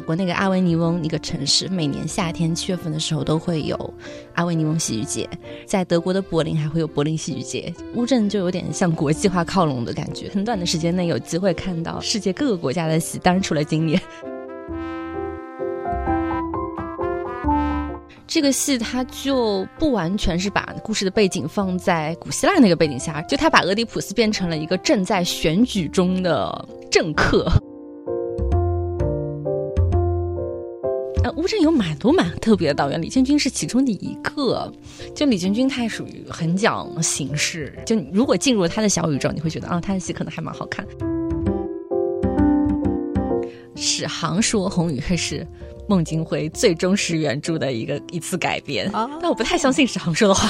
国那个阿维尼翁一个城市，每年夏天七月份的时候都会有阿维尼翁戏剧节，在德国的柏林还会有柏林戏剧节。乌镇就有点向国际化靠拢的感觉，很短的时间内有机会看到世界各个国家的戏，当然除了今年。这个戏它就不完全是把故事的背景放在古希腊那个背景下，就他把俄狄浦斯变成了一个正在选举中的政客。呃，乌镇有蛮多蛮特别的导演，李建军是其中的一个。就李建军，他也属于很讲形式。就如果进入他的小宇宙，你会觉得啊，他的戏可能还蛮好看。史航说《红与黑》是。孟京辉最忠实原著的一个一次改编，但我不太相信史航说的话。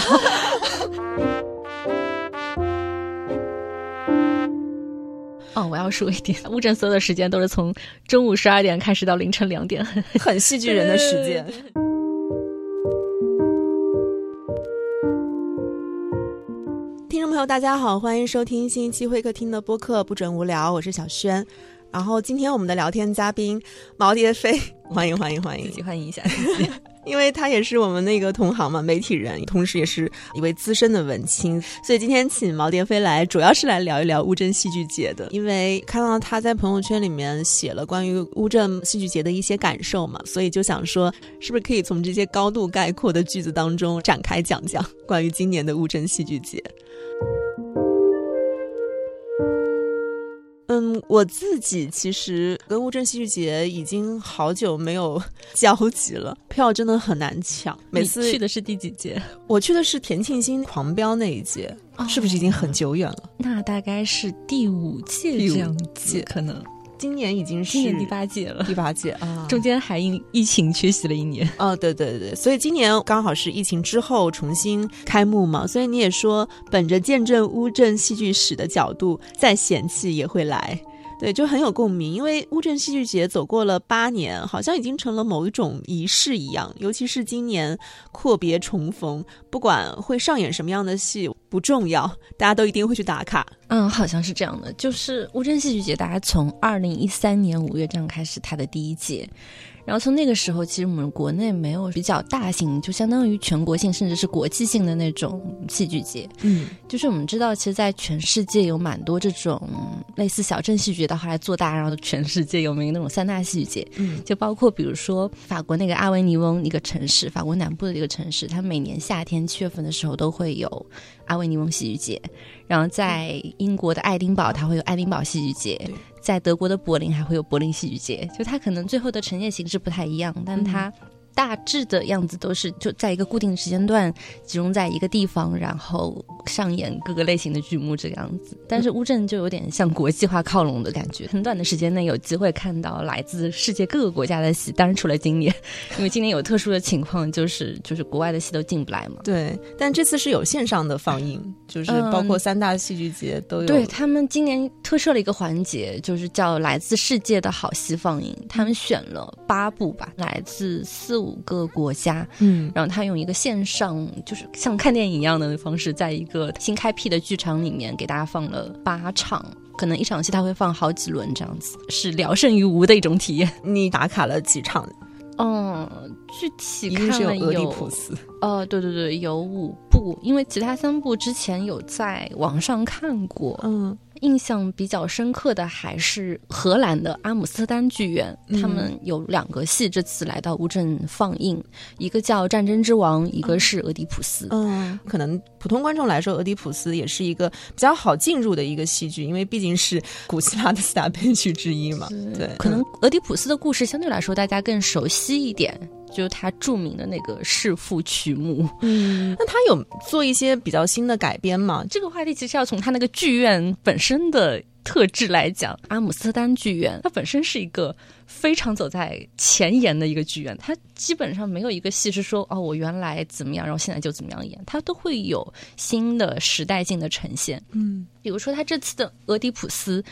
哦，我要说一点，乌镇所有的时间都是从中午十二点开始到凌晨两点，很戏剧人的时间。听众朋友，大家好，欢迎收听新一期会客厅的播客《不准无聊》，我是小轩。然后今天我们的聊天嘉宾毛蝶飞，欢迎欢迎欢迎，欢迎一下，因为他也是我们那个同行嘛，媒体人，同时也是一位资深的文青，所以今天请毛蝶飞来，主要是来聊一聊乌镇戏剧节的。因为看到他在朋友圈里面写了关于乌镇戏剧节的一些感受嘛，所以就想说，是不是可以从这些高度概括的句子当中展开讲讲关于今年的乌镇戏剧节。嗯，我自己其实跟乌镇戏剧节已经好久没有 交集了，票真的很难抢。每次去的是第几届？我去的是田沁鑫狂飙那一届，是不是已经很久远了？那大概是第五届这样子，可能。今年已经是今年第八届了，第八届啊，中间还因疫情缺席了一年。哦，对对对，所以今年刚好是疫情之后重新开幕嘛，所以你也说，本着见证乌镇戏剧史的角度，再嫌弃也会来。对，就很有共鸣，因为乌镇戏剧节走过了八年，好像已经成了某一种仪式一样。尤其是今年阔别重逢，不管会上演什么样的戏不重要，大家都一定会去打卡。嗯，好像是这样的，就是乌镇戏剧节，大家从二零一三年五月这样开始它的第一届。然后从那个时候，其实我们国内没有比较大型，就相当于全国性甚至是国际性的那种戏剧节。嗯，就是我们知道，其实，在全世界有蛮多这种类似小镇戏剧，到后来做大，然后全世界有名那种三大戏剧节。嗯，就包括比如说法国那个阿维尼翁一个城市，法国南部的一个城市，它每年夏天七月份的时候都会有阿维尼翁戏剧节。然后在英国的爱丁堡，它会有爱丁堡戏剧节。在德国的柏林还会有柏林戏剧节，就它可能最后的呈现形式不太一样，但它。大致的样子都是就在一个固定的时间段集中在一个地方，然后上演各个类型的剧目这个样子。但是乌镇就有点向国际化靠拢的感觉，很短的时间内有机会看到来自世界各个国家的戏。当然除了今年，因为今年有特殊的情况，就是就是国外的戏都进不来嘛。对，但这次是有线上的放映，就是包括三大戏剧节都有。对他们今年特设了一个环节，就是叫来自世界的好戏放映。他们选了八部吧，来自四。五个国家，嗯，然后他用一个线上，就是像看电影一样的方式，在一个新开辟的剧场里面给大家放了八场，可能一场戏他会放好几轮这样子，是聊胜于无的一种体验。你打卡了几场？嗯，具体看了有，呃，对对对，有五部，因为其他三部之前有在网上看过，嗯。印象比较深刻的还是荷兰的阿姆斯特丹剧院，他们有两个戏这次来到乌镇放映，一个叫《战争之王》，一个是《俄狄浦斯》。嗯，可能普通观众来说，《俄狄浦斯》也是一个比较好进入的一个戏剧，因为毕竟是古希腊的四大悲剧之一嘛。对，可能《俄狄浦斯》的故事相对来说大家更熟悉一点。就是他著名的那个弑父曲目，嗯，那他有做一些比较新的改编吗？这个话题其实要从他那个剧院本身的特质来讲。阿姆斯特丹剧院，它本身是一个非常走在前沿的一个剧院，它基本上没有一个戏是说哦，我原来怎么样，然后现在就怎么样演，它都会有新的时代性的呈现。嗯，比如说他这次的《俄狄浦斯》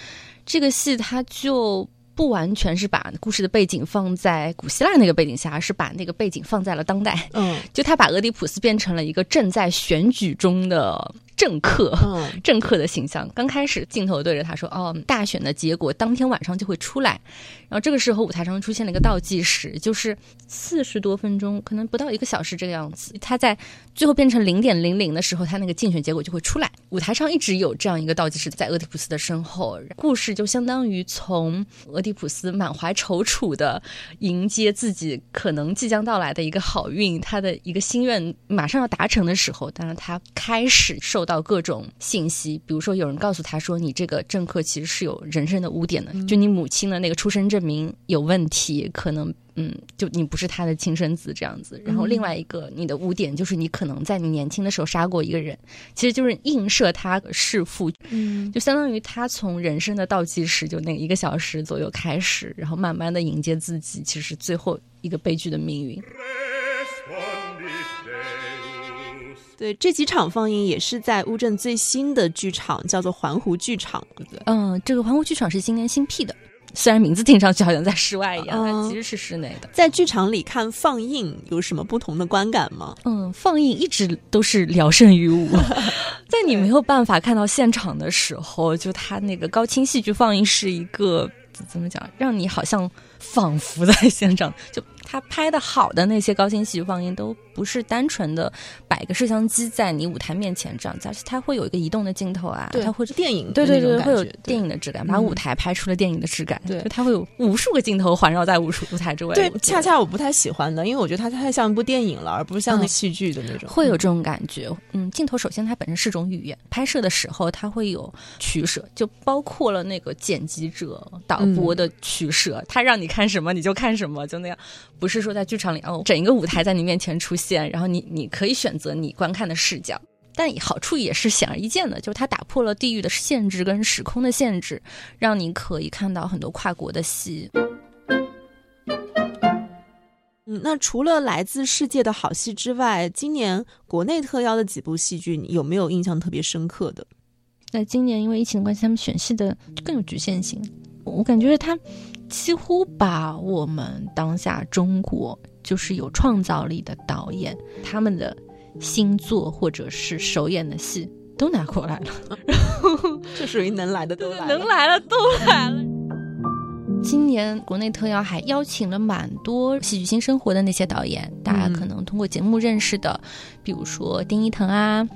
这个戏，它就。不完全是把故事的背景放在古希腊那个背景下，而是把那个背景放在了当代。嗯，就他把俄狄浦斯变成了一个正在选举中的政客，嗯政客的形象。刚开始镜头对着他说：“哦，大选的结果当天晚上就会出来。”然后这个时候舞台上出现了一个倒计时，就是四十多分钟，可能不到一个小时这个样子。他在最后变成零点零零的时候，他那个竞选结果就会出来。舞台上一直有这样一个倒计时，在俄狄浦斯的身后，故事就相当于从俄狄浦斯满怀踌躇的迎接自己可能即将到来的一个好运，他的一个心愿马上要达成的时候，当然他开始受到各种信息，比如说有人告诉他说，你这个政客其实是有人生的污点的，就你母亲的那个出生证明有问题，可能。嗯，就你不是他的亲生子这样子，然后另外一个你的污点就是你可能在你年轻的时候杀过一个人，其实就是映射他弑父，嗯。就相当于他从人生的倒计时就那一个小时左右开始，然后慢慢的迎接自己，其实最后一个悲剧的命运。对，这几场放映也是在乌镇最新的剧场，叫做环湖剧场。对嗯，这个环湖剧场是今年新辟的，虽然名字听上去好像在室外一样，嗯但其实是室内的。在剧场里看放映有什么不同的观感吗？嗯，放映一直都是聊胜于无，在你没有办法看到现场的时候，就它那个高清戏剧放映是一个怎么讲，让你好像仿佛在现场。就他拍的好的那些高清戏剧放映，都不是单纯的摆个摄像机在你舞台面前这样子，而且它会有一个移动的镜头啊，它会电影对对对，会有电影的质感，把嗯舞台拍出了电影的质感。对就它会有无数个镜头环绕在无数舞台周围。对恰恰我不太喜欢的，因为我觉得它太像一部电影了，而不是像戏剧的那种。会有这种感觉。嗯，镜头首先它本身是种语言，拍摄的时候它会有取舍，就包括了那个剪辑者、导播的取舍，它让你看什么你就看什么，就那样，不是说在剧场里哦，整一个舞台在你面前出现，然后你你可以选择你观看的视角。但好处也是显而易见的，就是它打破了地域的限制跟时空的限制，让你可以看到很多跨国的戏。嗯，那除了来自世界的好戏之外，今年国内特邀的几部戏剧，你有没有印象特别深刻的？那今年因为疫情的关系，他们选戏的更有局限性。我感觉他几乎把我们当下中国就是有创造力的导演他们的新作或者是首演的戏都拿过来了，然 后这属于能来的都来了，能来了都来了。今年国内特邀还邀请了蛮多戏剧新生活的那些导演，大家可能通过节目认识的，比如说丁一腾啊、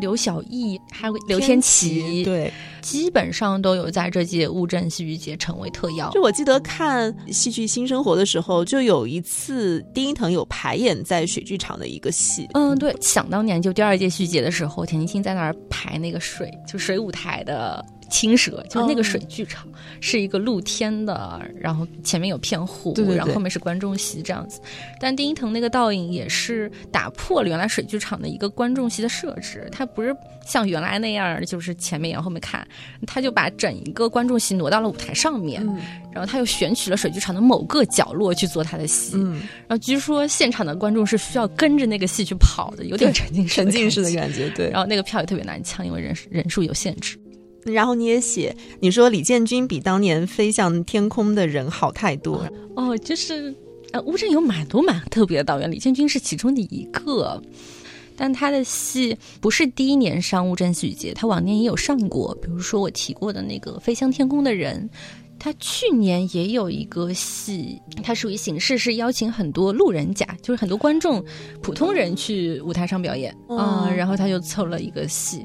刘晓毅，还有刘天琪，对，基本上都有在这届乌镇戏剧节成为特邀。就我记得看戏剧新生活的时候，就有一次丁一腾有排演在水剧场的一个戏，嗯，对，想当年就第二届戏剧节的时候，田沁鑫在那儿排那个水，就水舞台的青蛇，就是那个水剧场、是一个露天的，然后前面有片湖，对对对然后后面是观众席这样子。但丁一腾那个倒影也是打破了原来水剧场的一个观众席的设置，它不是像原来那样，就是前面演后面看，他就把整一个观众席挪到了舞台上面，嗯然后他又选取了水剧场的某个角落去做他的戏。嗯，然后据说现场的观众是需要跟着那个戏去跑的，有点沉浸沉浸式的感感觉，对。。然后那个票也特别难抢，因为人人数有限制。然后你也写，你说李建军比当年飞向天空的人好太多，哦，就是呃，乌镇有蛮多蛮特别的导演，李建军是其中的一个。但他的戏不是第一年上乌镇戏剧节，他往年也有上过，比如说我提过的那个《飞向天空的人》，他去年也有一个戏，它属于形式是邀请很多路人甲，就是很多观众、普通人去舞台上表演啊、嗯然后他就凑了一个戏。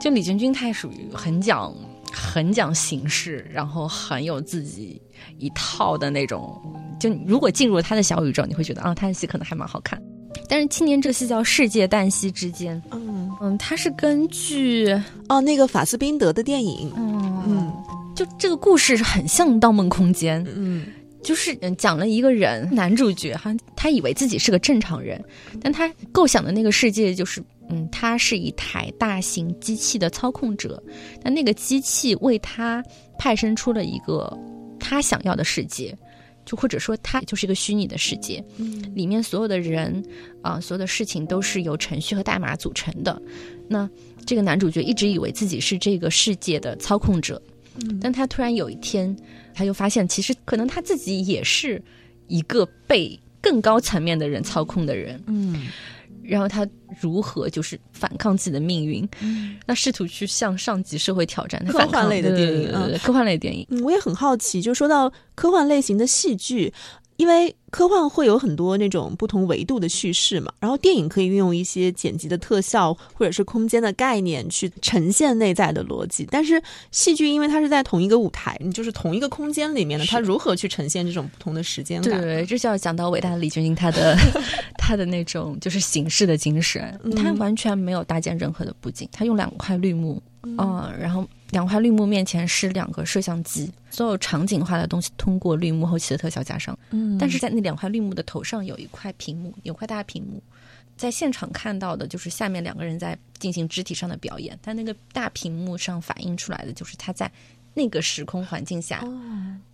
就李建军，他也属于很讲、很讲形式，然后很有自己一套的那种。就如果进入他的小宇宙，你会觉得啊，他的戏可能还蛮好看。但是青年这个戏叫《世界旦夕之间》，嗯，嗯，它是根据哦，那个法斯宾德的电影，嗯嗯就这个故事很像《盗梦空间》，嗯就是嗯讲了一个人，男主角哈，他以为自己是个正常人，但他构想的那个世界就是，嗯，他是一台大型机器的操控者，但那个机器为他派生出了一个他想要的世界，就或者说他就是一个虚拟的世界，嗯里面所有的人啊、所有的事情都是由程序和代码组成的。那这个男主角一直以为自己是这个世界的操控者，嗯但他突然有一天，他就发现，其实可能他自己也是一个被更高层面的人操控的人。嗯然后他如何就是反抗自己的命运，那试图去向上级社会挑战，他科幻类的电影科幻类电影。嗯，我也很好奇，就说到科幻类型的戏剧，因为科幻会有很多那种不同维度的叙事嘛，然后电影可以运用一些剪辑的特效或者是空间的概念去呈现内在的逻辑，但是戏剧因为它是在同一个舞台，你就是同一个空间里面的，它如何去呈现这种不同的时间感？对，这就要讲到伟大的李俊英他的 他的那种就是形式的精神，他完全没有搭建任何的布景，他用两块绿幕，嗯、然后两块绿幕面前是两个摄像机，所有场景化的东西通过绿幕后期的特效加上，嗯但是在那两块绿幕的头上有一块屏幕，有块大屏幕。在现场看到的就是下面两个人在进行肢体上的表演，但那个大屏幕上反映出来的就是他在那个时空环境下，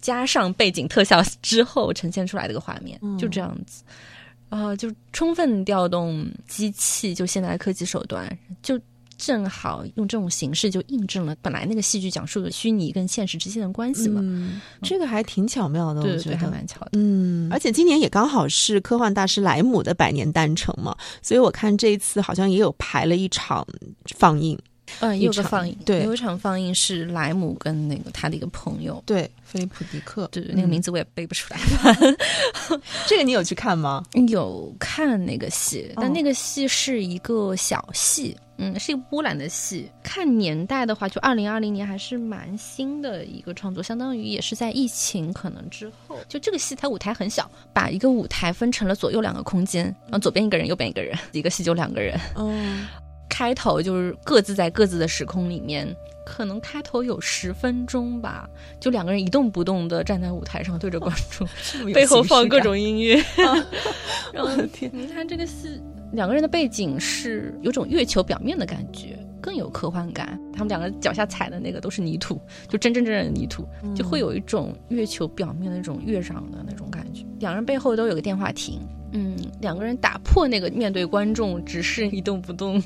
加上背景特效之后呈现出来的一个画面，就这样子。啊、就充分调动机器，就现在的科技手段，就正好用这种形式，就印证了本来那个戏剧讲述的虚拟跟现实之间的关系嘛。嗯，这个还挺巧妙的，我觉得还。蛮巧的。嗯，而且今年也刚好是科幻大师莱姆的百年诞辰嘛，所以我看这一次好像也有排了一场放映。嗯，有个放映，对有一场放映是莱姆跟那个他的一个朋友，对，菲利普迪克，对对，那个名字我也背不出来。这个你有去看吗？有看那个戏，但哦那个戏是一个小戏，嗯，是一个波兰的戏。看年代的话，就二零二零年还是蛮新的一个创作，相当于也是在疫情可能之后。就这个戏，它舞台很小，把一个舞台分成了左右两个空间，然后左边一个人，右边一个人，一个戏就两个人。嗯，开头就是各自在各自的时空里面，可能开头有十分钟吧，就两个人一动不动的站在舞台上对着观众，背后放各种音乐。然后你看这个戏，两个人的背景是有种月球表面的感觉，更有科幻感。他们两个脚下踩的那个都是泥土，就真真正正的泥土，就会有一种月球表面的那种月壤的那种感觉。两人背后都有个电话亭。嗯，两个人打破那个面对观众只是一动不动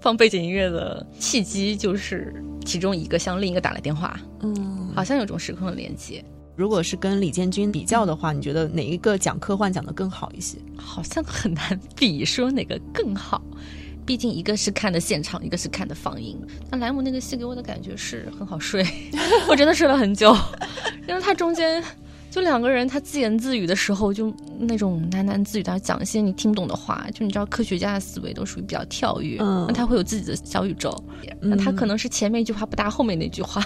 放背景音乐的契机，就是其中一个向另一个打了电话，嗯，好像有种时空的连接。如果是跟李建军比较的话，你觉得哪一个讲科幻讲的更好一些？好像很难比说哪个更好，毕竟一个是看的现场，一个是看的放映。那莱姆那个戏给我的感觉是很好睡，我真的睡了很久，因为他中间就两个人他自言自语的时候，就那种喃喃自语，他讲一些你听不懂的话，就你知道科学家的思维都属于比较跳跃，嗯那他会有自己的小宇宙，那他可能是前面一句话不搭后面那句话。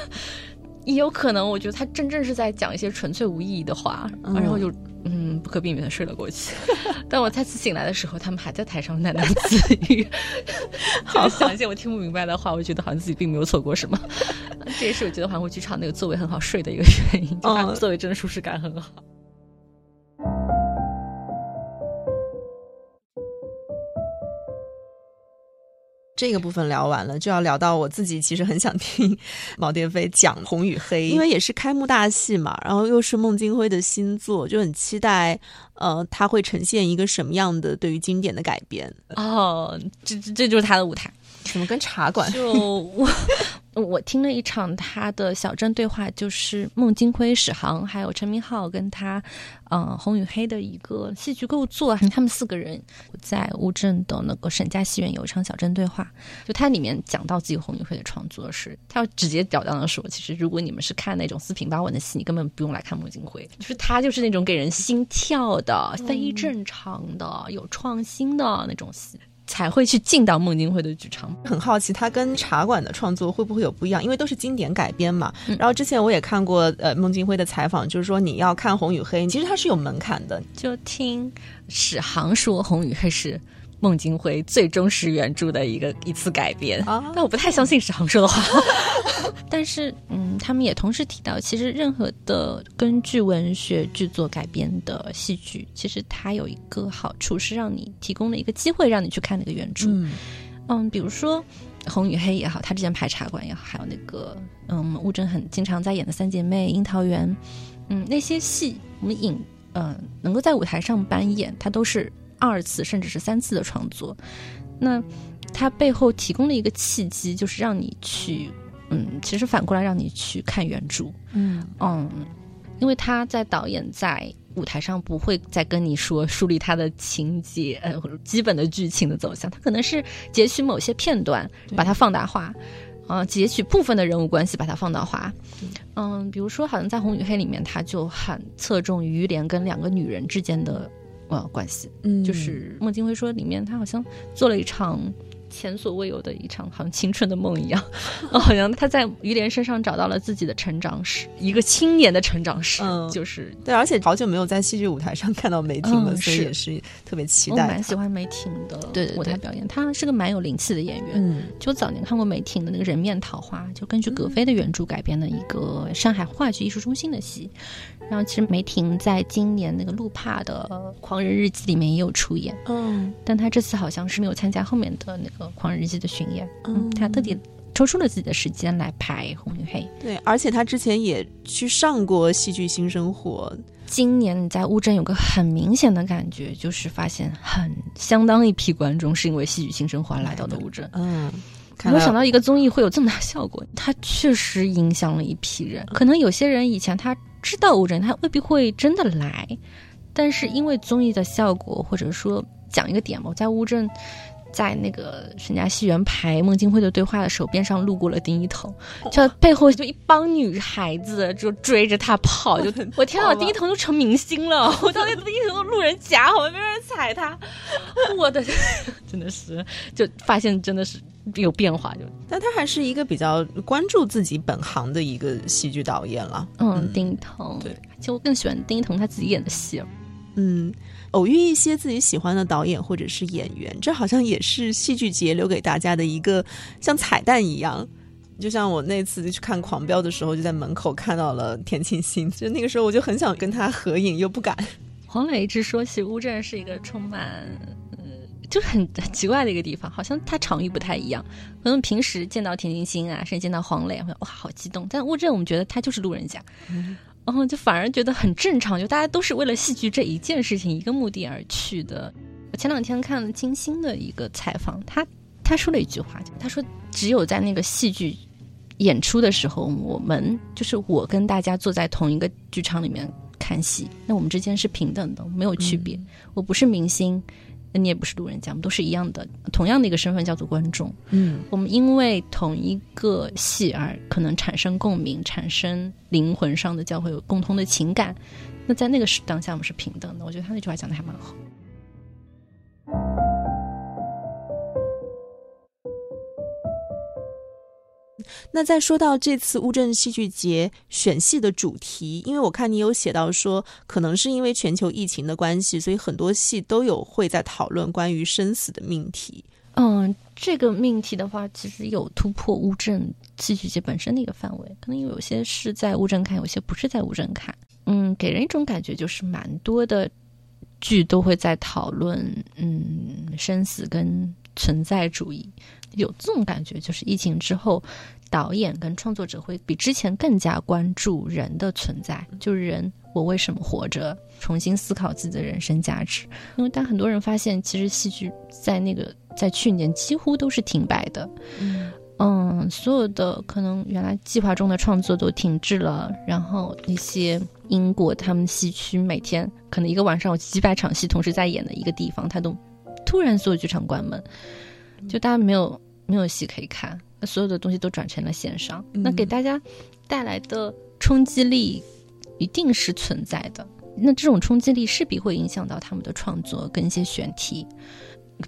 也有可能，我觉得他真正是在讲一些纯粹无意义的话，嗯然后就嗯不可避免的睡了过去。当我再次醒来的时候，他们还在台上喃喃自语，好想一些我听不明白的话，我觉得好像自己并没有错过什么。这也是我觉得环湖剧场那个座位很好睡的一个原因，就它嗯座位真的舒适感很好。这个部分聊完了，就要聊到我自己其实很想听 毛蝶飞讲《红与黑》，因为也是开幕大戏嘛，然后又是孟京辉的新作，就很期待，呃，他会呈现一个什么样的对于经典的改编？哦，这这这就是他的舞台。什么跟茶馆？就我 我听了一场他的小镇对话，就是孟京辉、史航还有陈明昊跟他，嗯、红与黑的一个戏剧构作，他们四个人在乌镇的那个沈家戏院有一场小镇对话，就它里面讲到自己红与黑的创作是，他要直截了当的说，其实如果你们是看那种四平八稳的戏，你根本不用来看孟京辉，就是他就是那种给人心跳的、非正常的、有创新的那种戏。才会去进到孟京辉的剧场。很好奇，他跟茶馆的创作会不会有不一样？因为都是经典改编嘛。嗯然后之前我也看过呃孟京辉的采访，就是说你要看《红与黑》，其实它是有门槛的。就听史航说，《红与黑》是孟京辉最忠实原著的一个一次改编，啊但我不太相信史航说的话。但是，嗯，他们也同时提到，其实任何的根据文学剧作改编的戏剧，其实它有一个好处是让你提供了一个机会，让你去看那个原著。嗯嗯，比如说《红与黑》也好，他之前排茶馆也好，还有那个嗯，吴镇很经常在演的《三姐妹》《樱桃园》，嗯，那些戏我们影呃能够在舞台上扮演，它都是二次甚至是三次的创作。那它背后提供了一个契机，就是让你去嗯，其实反过来让你去看原著，嗯嗯，因为他在导演在舞台上不会再跟你说梳理他的情节呃或者基本的剧情的走向，他可能是截取某些片段把它放大化。啊，截取部分的人物关系，把它放大化。嗯，比如说，好像在《红与黑》里面，他就很侧重于于连跟两个女人之间的呃关系。嗯就是孟京辉说，里面他好像做了一场前所未有的一场好像青春的梦一样，呃 好像他在于连身上找到了自己的成长史，一个青年的成长史，嗯就是对，而且好久没有在戏剧舞台上看到梅婷了，嗯所以也是特别期待我。蛮喜欢梅婷的对舞台表演，她是个蛮有灵气的演员。嗯就早年看过梅婷的那个《人面桃花》，就根据葛飞的原著改编的一个上海话剧艺术中心的戏。然后其实梅婷在今年那个路帕的《狂人日记》里面也有出演，嗯但她这次好像是没有参加后面的那个《狂人日记》的巡演。嗯他，特地抽出了自己的时间来拍《红与黑》。对，而且他之前也去上过戏剧新生活，今年你在乌镇有个很明显的感觉，就是发现很相当一批观众是因为戏剧新生活而来到的乌镇。嗯，没有想到一个综艺会有这么大效果，它确实影响了一批人。可能有些人以前他知道乌镇，他未必会真的来，但是因为综艺的效果，或者说讲一个点吧，我在乌镇。在那个沈家戏园排孟京辉的对话的时候，边上路过了丁一腾，就背后就一帮女孩子就追着他跑，就 我天啊，丁一腾都成明星了，我当时丁一腾都路人甲，好像没有人踩他，我的 真的是就发现真的是有变化，就但他还是一个比较关注自己本行的一个戏剧导演了。嗯，丁一腾，对，其实我更喜欢丁一腾他自己演的戏。嗯，偶遇一些自己喜欢的导演或者是演员，这好像也是戏剧节留给大家的一个像彩蛋一样。就像我那次去看《狂飙》的时候，就在门口看到了田沁鑫，就那个时候我就很想跟他合影，又不敢。黄磊一直说起乌镇是一个充满，呃，就是很很奇怪的一个地方，好像他场域不太一样。可能平时见到田沁鑫啊，甚至见到黄磊，会哇好激动，但乌镇我们觉得他就是路人甲。然后就反而觉得很正常，就大家都是为了戏剧这一件事情一个目的而去的。我前两天看了金星的一个采访，他他说了一句话，他说只有在那个戏剧演出的时候，我们就是我跟大家坐在同一个剧场里面看戏，那我们之间是平等的，没有区别。我不是明星，你也不是路人甲，我们都是一样的，同样的一个身份叫做观众。嗯我们因为同一个戏而可能产生共鸣，产生灵魂上的交汇，有共通的情感。那在那个时当下，我们是平等的。我觉得他那句话讲的还蛮好。那再说到这次乌镇戏剧节选戏的主题，因为我看你有写到说，可能是因为全球疫情的关系，所以很多戏都有会在讨论关于生死的命题。嗯，这个命题的话，其实有突破乌镇戏剧节本身的一个范围，可能有些是在乌镇看，有些不是在乌镇看。嗯，给人一种感觉就是蛮多的剧都会在讨论，嗯，生死跟存在主义，有这种感觉，就是疫情之后，导演跟创作者会比之前更加关注人的存在，就是人我为什么活着，重新思考自己的人生价值。因为当很多人发现，其实戏剧在那个在去年几乎都是停摆的，嗯。嗯，所有的可能原来计划中的创作都停滞了，然后一些英国他们戏区每天可能一个晚上有几百场戏同时在演的一个地方，他都突然所有剧场关门，就大家没有没有戏可以看，那所有的东西都转成了线上，那给大家带来的冲击力一定是存在的。那这种冲击力势必会影响到他们的创作跟一些选题，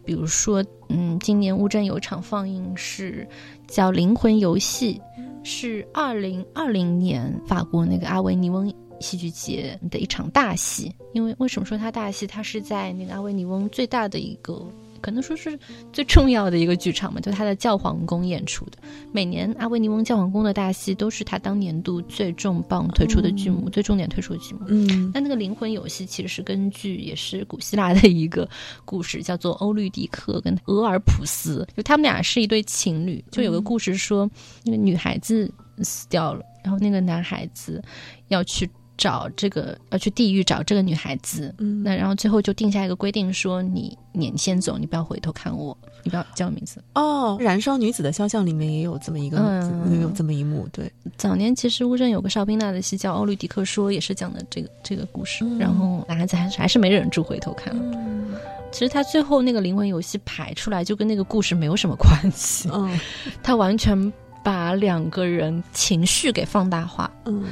比如说，嗯，今年乌镇有一场放映是叫《灵魂游戏》，是二零二零年法国那个阿维尼翁戏剧节的一场大戏。因为为什么说它大戏？它是在那个阿维尼翁最大的一个，可能说是最重要的一个剧场嘛，就他的教皇宫演出的。每年阿维尼翁教皇宫的大戏都是他当年度最重磅推出的剧目，最重点推出的剧目。嗯那那个灵魂游戏其实是根据也是古希腊的一个故事，叫做欧律狄克跟俄尔普斯，就他们俩是一对情侣。就有个故事说，那个女孩子死掉了，然后那个男孩子要去找这个，要去地狱找这个女孩子。嗯那然后最后就定下一个规定，说你你先走，你不要回头看我，你不要叫我名字。哦，《燃烧女子的肖像》里面也有这么一个，嗯有这么一幕，对，早年其实乌镇有个邵宾娜的戏叫《奥律狄克说》，也是讲的这个这个故事。嗯然后男孩子还是还是没忍住回头看了。嗯其实他最后那个灵魂游戏排出来，就跟那个故事没有什么关系。嗯他完全把两个人情绪给放大化。嗯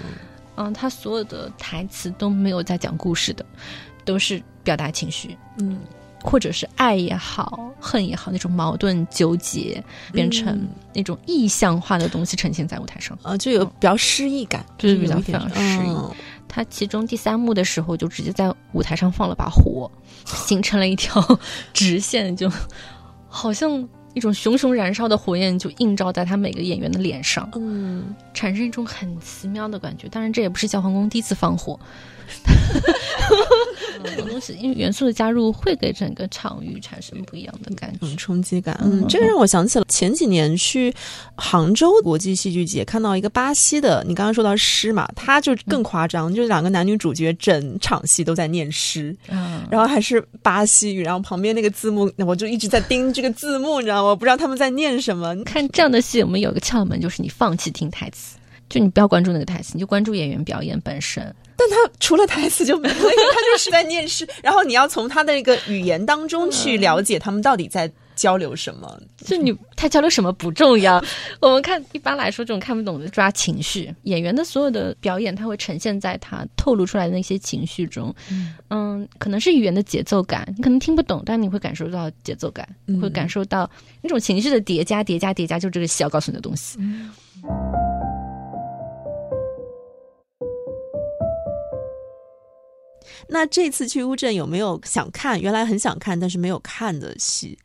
嗯，他所有的台词都没有在讲故事的，都是表达情绪，嗯，或者是爱也好，恨也好，那种矛盾纠结，变成嗯。那种意象化的东西呈现在舞台上。啊，就有比较诗意感，就是比较非常诗意嗯。他其中第三幕的时候，就直接在舞台上放了把火，形成了一条 直线，就好像一种熊熊燃烧的火焰，就映照在他每个演员的脸上，嗯，产生一种很奇妙的感觉。当然，这也不是教皇宫第一次放火。很多东西因为元素的加入，会给整个场域产生不一样的感觉嗯，。冲击感，嗯嗯，这个让我想起了前几年去杭州国际戏剧节看到一个巴西的，你刚刚说到诗嘛，他就更夸张，就是两个男女主角整场戏都在念诗，嗯，然后还是巴西语，然后旁边那个字幕，我就一直在盯这个字幕，你知道吗？我不知道他们在念什么。看这样的戏，我们有个窍门，就是你放弃听台词，就你不要关注那个台词，你就关注演员表演本身。但他除了台词就没了，因为他就是在念诗，然后你要从他的那个语言当中去了解他们到底在交流什么。就你他交流什么不重要，我们看一般来说这种看不懂的抓情绪，演员的所有的表演，他会呈现在他透露出来的那些情绪中，嗯。可能是语言的节奏感，你可能听不懂，但你会感受到节奏感，嗯。会感受到那种情绪的叠加、叠加、叠加，就这个戏要告诉你的东西。那这次去乌镇有没有想看原来很想看但是没有看的戏？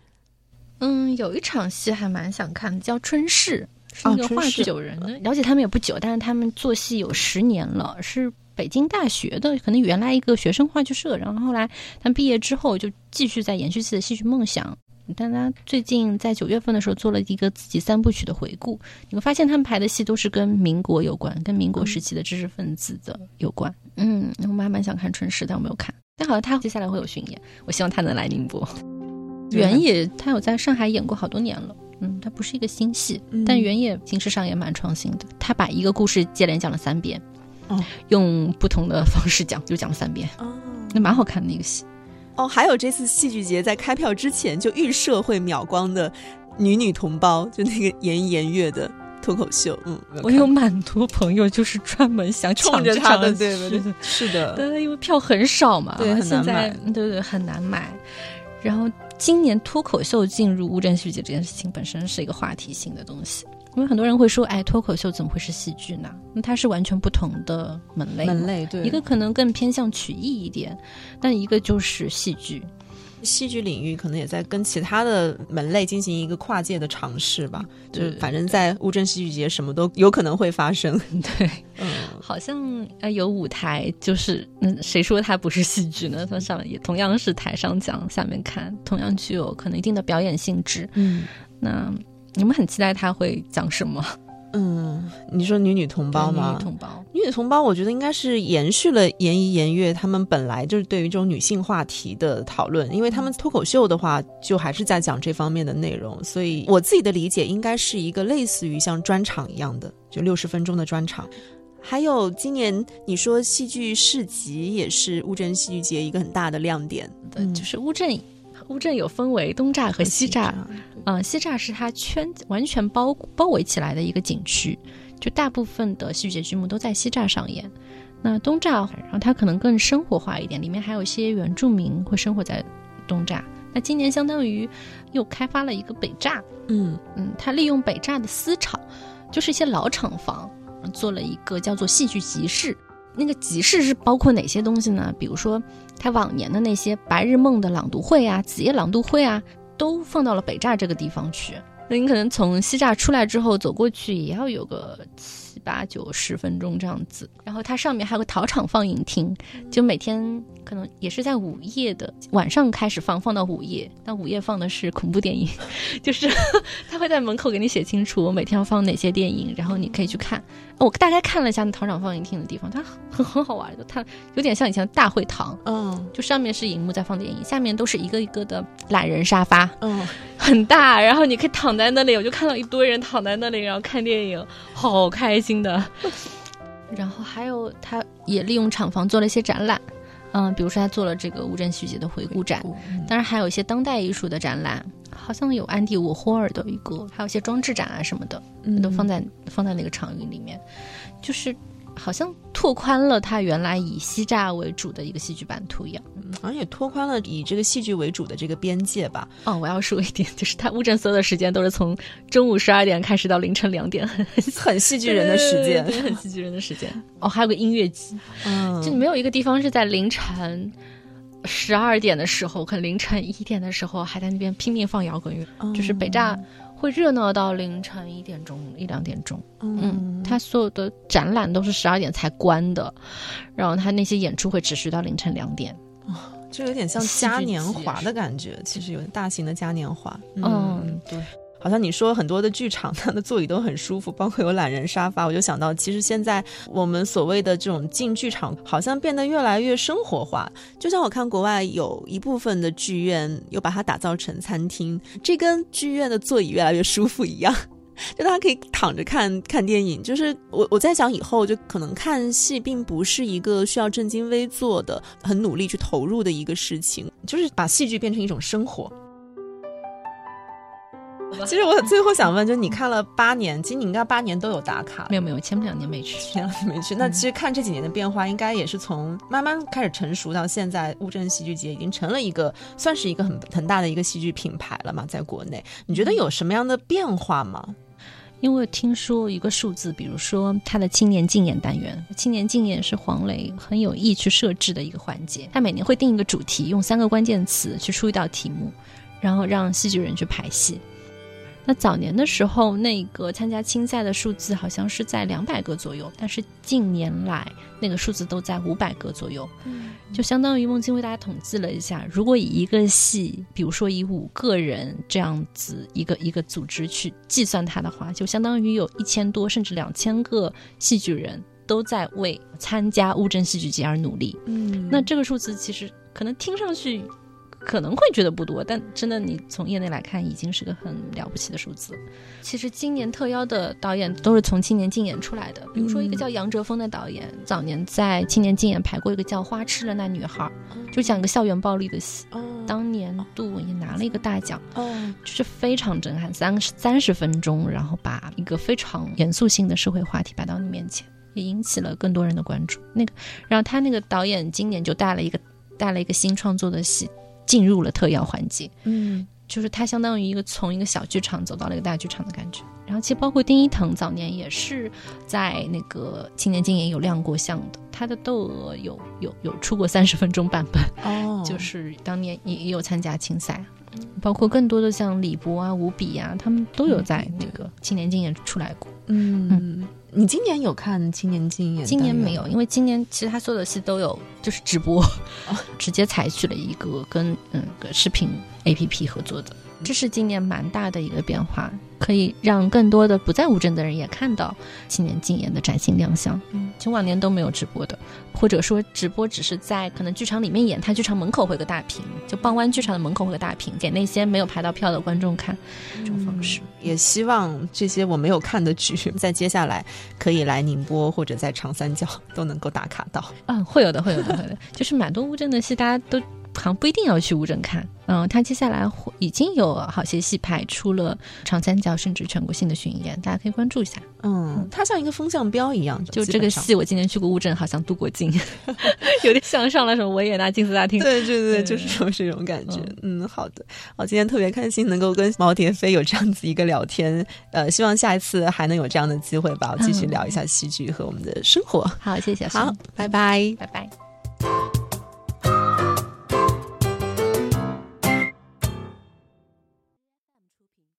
嗯，有一场戏还蛮想看的，叫《春逝》，是哦那个话剧九人的。了解他们也不久，但是他们做戏有十年了，是北京大学的，可能原来一个学生话剧社，然后后来他们毕业之后就继续在延续自己的戏剧梦想。但他最近在九月份的时候做了一个自己三部曲的回顾，你会发现他们排的戏都是跟民国有关，跟民国时期的知识分子的有关。嗯，我们还蛮想看《春逝》，但我没有看。但好像他接下来会有巡演，我希望他能来宁波。原野他有在上海演过好多年了，嗯，他不是一个新戏，嗯但原野形式上也蛮创新的。他把一个故事接连讲了三遍，哦用不同的方式讲，就讲了三遍，哦那蛮好看的一个戏。哦，还有这次戏剧节在开票之前就预设会秒光的女女同胞，就那个颜颜月的脱口秀，嗯，我有蛮多朋友就是专门想冲抢着他的，对对对是的，对，因为票很少嘛，对很难现在对对很难买。然后今年脱口秀进入乌镇戏剧节这件事情本身是一个话题性的东西，因为很多人会说，哎，脱口秀怎么会是戏剧呢？那它是完全不同的门类，门类对一个可能更偏向曲艺一点，但一个就是戏剧。戏剧领域可能也在跟其他的门类进行一个跨界的尝试吧，就是反正在乌镇戏剧节什么都有可能会发生，对，嗯。好像呃有舞台，就是嗯，谁说它不是戏剧呢？它上面也同样是台上讲，下面看，同样具有可能一定的表演性质。嗯那你们很期待他会讲什么？嗯，你说女女同胞吗？女同胞，女女同胞，我觉得应该是延续了言怡言悦他们本来就是对于这种女性话题的讨论，因为他们脱口秀的话，就还是在讲这方面的内容，所以我自己的理解应该是一个类似于像专场一样的，就六十分钟的专场。还有今年你说戏剧市集也是乌镇戏剧节一个很大的亮点，对，嗯就是乌镇。乌镇有分为东栅和西栅，嗯、西栅是它圈完全包包围起来的一个景区，就大部分的戏剧节剧目都在西栅上演。那东栅，然后它可能更生活化一点，里面还有一些原住民会生活在东栅。那今年相当于又开发了一个北栅，嗯嗯，它利用北栅的私厂，就是一些老厂房，做了一个叫做戏剧集市。那个集市是包括哪些东西呢？比如说，他往年的那些白日梦的朗读会啊、子夜朗读会啊，都放到了北栅这个地方去。那你可能从西栅出来之后走过去，也要有个八九十分钟这样子。然后它上面还有个陶厂放映厅，就每天可能也是在午夜的晚上开始放，放到午夜。但午夜放的是恐怖电影，就是他会在门口给你写清楚我每天要放哪些电影，然后你可以去看。我大概看了一下那陶厂放映厅的地方，它很很好玩的，它有点像以前的大会堂。嗯就上面是荧幕在放电影，下面都是一个一个的懒人沙发，嗯，很大，然后你可以躺在那里，我就看到一堆人躺在那里，然后看电影，好开心的。然后还有，他也利用厂房做了一些展览，嗯，比如说他做了这个乌镇续集的回顾展，当然还有一些当代艺术的展览，好像有安迪沃霍尔的一个，还有一些装置展啊什么的，嗯。都放在放在那个场域里面，就是好像拓宽了他原来以西栅为主的一个戏剧版图一样。好像也拓宽了以这个戏剧为主的这个边界吧。哦，我要说一点，就是他乌镇所有的时间都是从中午十二点开始到凌晨两点，很很戏剧人的时间，很戏剧人的时间。哦，还有个音乐季，嗯，就没有一个地方是在凌晨十二点的时候，可能凌晨一点的时候还在那边拼命放摇滚乐，嗯就是北大会热闹到凌晨一点钟、一两点钟。嗯，他所有的展览都是十二点才关的，然后他那些演出会持续到凌晨两点。就有点像嘉年华的感觉，其实有大型的嘉年华。嗯，对。好像你说很多的剧场，它的座椅都很舒服，包括有懒人沙发。我就想到，其实现在我们所谓的这种进剧场，好像变得越来越生活化。就像我看国外有一部分的剧院，又把它打造成餐厅，这跟剧院的座椅越来越舒服一样。就大家可以躺着看看电影，就是我我在想以后就可能看戏并不是一个需要正襟危坐的、很努力去投入的一个事情，就是把戏剧变成一种生活。其实我最后想问，就是你看了八年，其实你应该八年都有打卡，没有没有，前两年没去，前两年没去。那其实看这几年的变化，应该也是从慢慢开始成熟到现在，乌镇戏剧节已经成了一个算是一个很很大的一个戏剧品牌了嘛，在国内，你觉得有什么样的变化吗？因为听说一个数字，比如说他的青年竞演单元，青年竞演是黄磊很有意去设置的一个环节。他每年会定一个主题，用三个关键词去出一道题目，然后让戏剧人去排戏。那早年的时候，那个参加青赛的数字好像是在两百个左右，但是近年来那个数字都在五百个左右，嗯就相当于孟京为大家统计了一下，如果以一个系，比如说以五个人这样子一个一个组织去计算它的话，就相当于有一千多甚至两千个戏剧人都在为参加乌镇戏剧节而努力。嗯那这个数字其实可能听上去可能会觉得不多，但真的你从业内来看，已经是个很了不起的数字。其实今年特邀的导演都是从青年竞演出来的，比如说一个叫杨哲峰的导演，早年在青年竞演排过一个叫《花痴的那女孩》，就讲一个校园暴力的戏，哦当年度也拿了一个大奖。哦就是非常震撼，三十三十分钟，然后把一个非常严肃性的社会话题摆到你面前，也引起了更多人的关注。那个，然后他那个导演今年就带了一个带了一个新创作的戏进入了特邀环节，嗯。就是他相当于一个从一个小剧场走到了一个大剧场的感觉。然后其实包括丁一腾早年也是在那个青年竞演有亮过相的，他的窦娥有有有出过三十分钟版本。哦，就是当年也也有参加青赛，包括更多的像李博啊、吴比啊，他们都有在那个青年竞演出来过。嗯。嗯，你今年有看青年竞演？今年没有，因为今年其实他所有的戏都有就是直播，直接采取了一个跟嗯个视频 A P P 合作的，这是今年蛮大的一个变化，可以让更多的不在乌镇的人也看到青年竞演的崭新亮相。嗯，前往年都没有直播的，或者说直播只是在可能剧场里面演，他剧场门口会有个大屏，就傍湾剧场的门口会有个大屏，给那些没有排到票的观众看这种方式。也希望这些我没有看的剧，在接下来可以来宁波或者在长三角 都能够打卡到。嗯，会有的，会有的，会有的。就是蛮多乌镇的戏，大家都好像不一定要去乌镇看。嗯，他接下来会已经有好些戏排出了长三角甚至全国性的巡演，大家可以关注一下。嗯，它像一个风向标一样，就。这个戏，我今年去过乌镇，好像镀过金，有点像上了什么维也纳金色大厅。对对对，对就是说这种感觉。嗯，好的，我，今天特别开心能够跟毛蝶飞有这样子一个聊天，呃，希望下一次还能有这样的机会吧，我 继续聊一下戏剧和我们的生活。好，谢谢小好孙，，拜拜。拜拜。